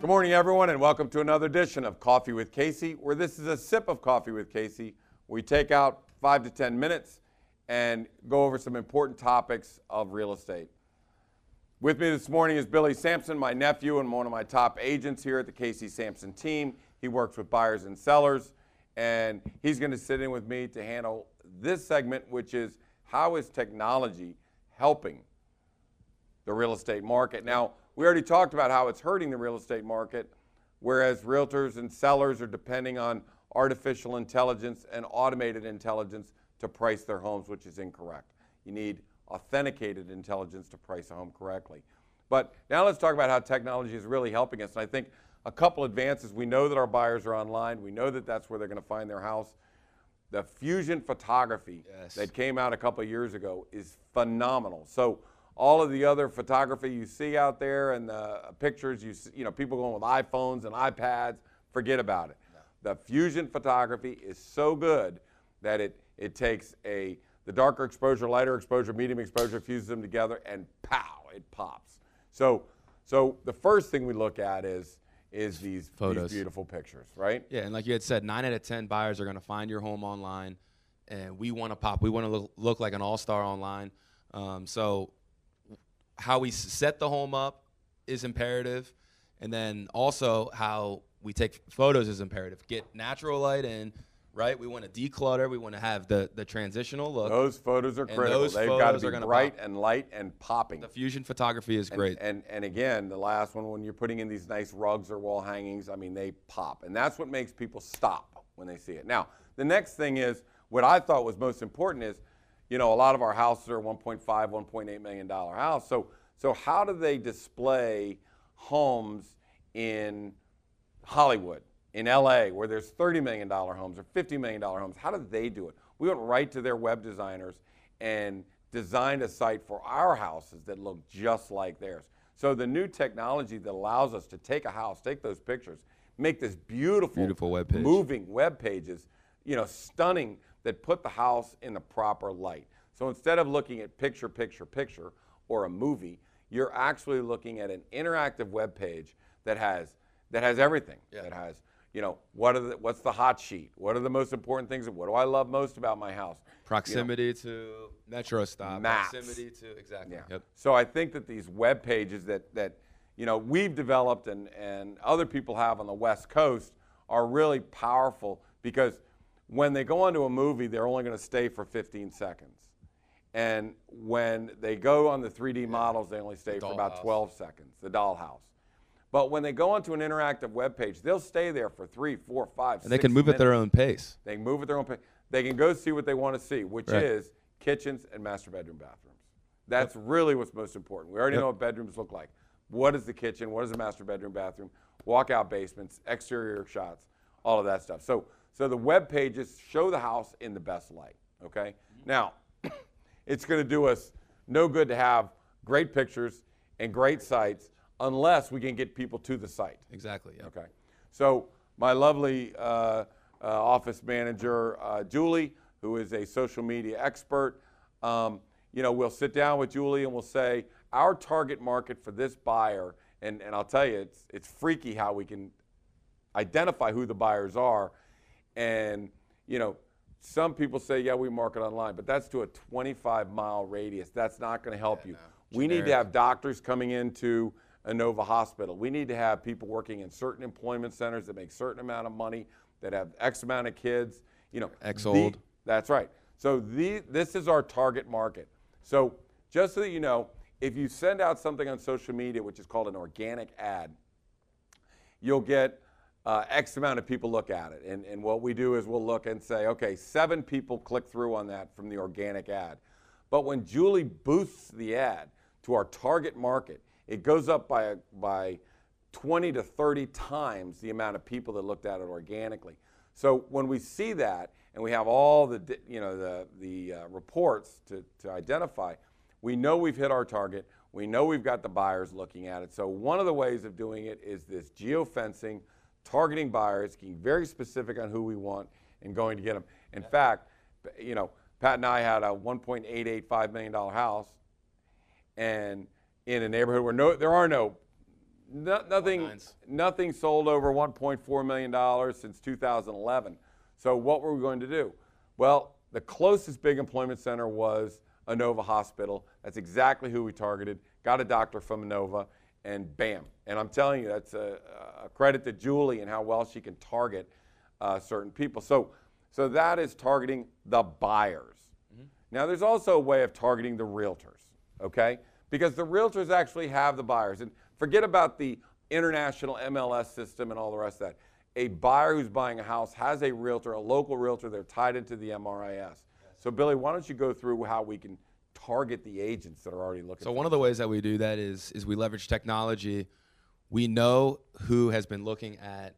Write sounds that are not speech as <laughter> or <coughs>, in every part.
Good morning, everyone, and welcome to another edition of Coffee with Casey, where this is a sip of coffee with Casey. We take out five to 10 minutes and go over some important topics of real estate. With me this morning is Billy Sampson, my nephew and one of my top agents here at the Casey Sampson team. He works with buyers and sellers, and he's going to sit in with me to handle this segment, which is how is technology helping the real estate market? Now, we already talked about how it's hurting the real estate market, whereas realtors and sellers are depending on artificial intelligence and automated intelligence to price their homes, which is incorrect. You need authenticated intelligence to price a home correctly. But now let's talk about how technology is really helping us. And I think a couple advances. We know that our buyers are online. We know that that's where they're going to find their house. The fusion photography Yes. that came out a couple of years ago is phenomenal. So all of the other photography you see out there and the pictures you see, you know people going with iPhones and iPads, forget about it. The fusion photography is so good that it it takes a the darker exposure, lighter exposure, medium exposure, fuses them together, and pow, it pops. So so the first thing we look at is is these, Photos. these beautiful pictures, right? Yeah, and like you had said, nine out of ten buyers are going to find your home online, and we want to pop. We want to look, look like an all-star online. Um, so, how we set the home up is imperative, and then also how we take photos is imperative. Get natural light in, right? We want to declutter. We want to have the the transitional look. Those photos are And critical. those They've got to be bright pop. and light and popping. the fusion photography is And- great. And, and again, the last one, when you're putting in these nice rugs or wall hangings, I mean, they pop. And that's what makes people stop when they see it. Now, the next thing is what I thought was most important is, you know, a lot of our houses are 1.5, 1.8 million dollar house. So, so how do they display homes in Hollywood, in LA, where there's $30 million homes or $50 million homes? How do they do it? We went right to their web designers and designed a site for our houses that look just like theirs. So the new technology that allows us to take a house, take those pictures, make this beautiful, Beautiful web page. moving web pages, you know, stunning that put the house in the proper light. So instead of looking at picture, picture, picture, or a movie, you're actually looking at an interactive web page that has that has everything. Yeah. That has, you know, what are the, what's the hot sheet? What are the most important things? What do I love most about my house? proximity to metro stop. Maps. Proximity to exactly. Yeah. Yep. So I think that these web pages that that you know we've developed and and other people have on the West Coast are really powerful because when they go onto a movie, they're only going to stay for 15 seconds. And when they go on the 3D models, they only stay for about dollhouse. 12 seconds, the dollhouse. But when they go onto an interactive web page, they'll stay there for three, four, five, And they can move at their own pace. They can move at their own pace. They can go see what they want to see, which Right. is kitchens and master bedroom bathrooms. That's really what's most important. We already Yep. know what bedrooms look like. What is the kitchen? What is the master bedroom bathroom? Walkout basements, exterior shots, all of that stuff. So, so the web pages show the house in the best light. Okay. Now, <coughs> it's going to do us no good to have great pictures and great sites unless we can get people to the site. Exactly. Yep. Okay. So my lovely uh, uh, office manager, uh, Julie, who is a social media expert, um, you know, we'll sit down with Julie and we'll say our target market for this buyer, and, and I'll tell you, it's, it's freaky how we can identify who the buyers are. And, you know, some people say, yeah, we market online, but that's to a 25 mile radius. That's not going to help you. We need to have doctors coming into Inova Hospital. We need to have people working in certain employment centers that make certain amount of money, that have X amount of kids. You know, X the- old. that's right. So the, this is our target market. So just so that you know, if you send out something on social media, which is called an organic ad, you'll get uh, X amount of people look at it. And, and what we do is we'll look and say, okay, seven people click through on that from the organic ad. But when Julie boosts the ad to our target market, it goes up by, by 20 to 30 times the amount of people that looked at it organically. So when we see that and we have all the, you know, the, the uh, reports to, to identify, we know we've hit our target. We know we've got the buyers looking at it. So one of the ways of doing it is this geofencing, targeting buyers, getting very specific on who we want and going to get them. In fact, you know, Pat and I had a 1.885 million dollar house, and in a neighborhood where no, there are no No, nothing, nothing sold over 1.4 million dollars since 2011. So what were we going to do? Well, the closest big employment center was Inova Hospital. That's exactly who we targeted. Got a doctor from Inova, and bam. And I'm telling you, that's a, a credit to Julie and how well she can target uh, certain people. So, so that is targeting the buyers. Now, there's also a way of targeting the realtors, okay? Because the realtors actually have the buyers. And forget about the international MLS system and all the rest of that. A buyer who's buying a house has a realtor, a local realtor, they're tied into the MRIS. So, Billy, why don't you go through how we can target the agents that are already looking So one of the ways that we do that is is we leverage technology. We know who has been looking at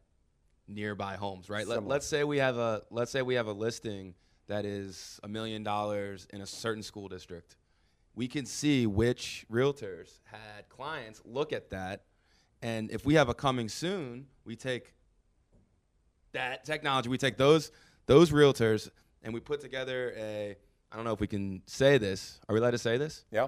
nearby homes, right? Let, let's say we have a let's say we have a listing that is a million dollars in a certain school district. We can see which realtors had clients look at that, and if we have a coming soon, we take that technology. We take those those realtors and we put together a. I don't know if we can say this. Are we allowed to say this? Yeah?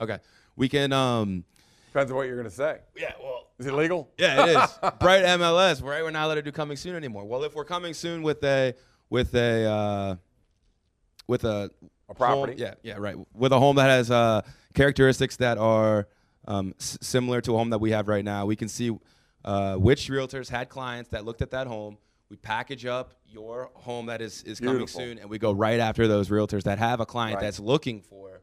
Okay. We can um Depends on what you're going to say. Yeah, well Is it legal? <laughs> Yeah, it is. <laughs> Bright MLS, right? We're not allowed to do coming soon anymore. Well, if we're coming soon with a with a uh with a A property. home- yeah, yeah, right. With a home that has uh characteristics that are um, s- similar to a home that we have right now, we can see uh, which realtors had clients that looked at that home. We package up your home that is, is coming Beautiful. soon, and we go right after those realtors that have a client Right. that's looking for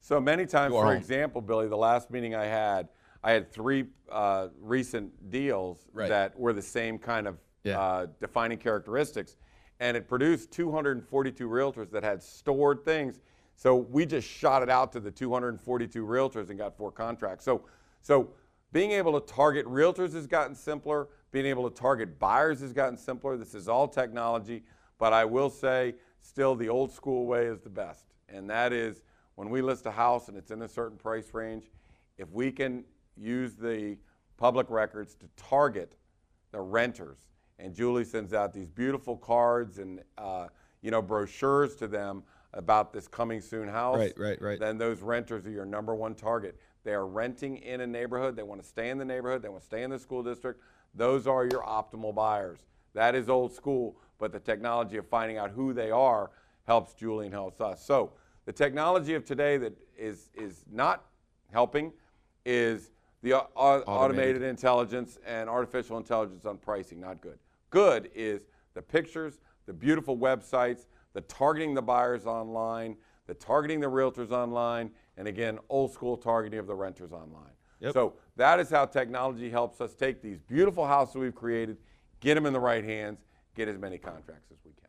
So many times, Your for example, Billy, the last meeting I had, I had three uh, recent deals Right. that were the same kind of Yeah. uh, defining characteristics, and it produced 242 realtors that had stored things. So we just shot it out to the 242 realtors and got four contracts. So, so being able to target realtors has gotten simpler. Being able to target buyers has gotten simpler. This is all technology, but I will say, still the old school way is the best, and that is when we list a house and it's in a certain price range, if we can use the public records to target the renters, and Julie sends out these beautiful cards and uh, you know brochures to them about this coming soon house. Right, right, right. Then those renters are your number one target. They are renting in a neighborhood. They want to stay in the neighborhood. They want to stay in the school district. Those are your optimal buyers. That is old school, but the technology of finding out who they are helps Julie and helps us. So the technology of today that is is not helping is the uh, au- au- automated intelligence and artificial intelligence on pricing. Not good. Good is the pictures, the beautiful websites, the targeting the buyers online, the targeting the realtors online, and again, old school targeting of the renters online. Yep. So that is how technology helps us take these beautiful houses we've created, get them in the right hands, get as many contracts as we can.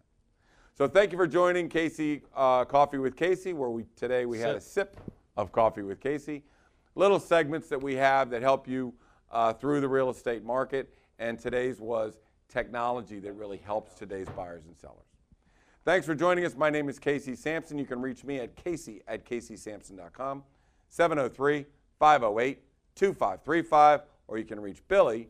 So thank you for joining Casey uh, Coffee with Casey, where we today we had a sip of coffee with Casey. Little segments that we have that help you uh, through the real estate market, and today's was technology that really helps today's buyers and sellers. Thanks for joining us. My name is Casey Sampson. You can reach me at casey at caseysampson.com, 703 508 2535, or you can reach Billy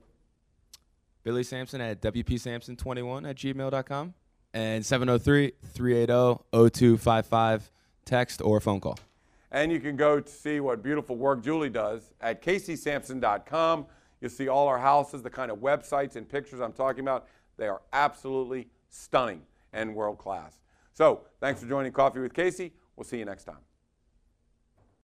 Billy Sampson at WPSampson21 at gmail.com and 703 380 0255 text or phone call. And you can go to see what beautiful work Julie does at caseysampson.com. You'll see all our houses, the kind of websites and pictures I'm talking about. They are absolutely stunning and world class. So, thanks for joining Coffee with Casey. We'll see you next time.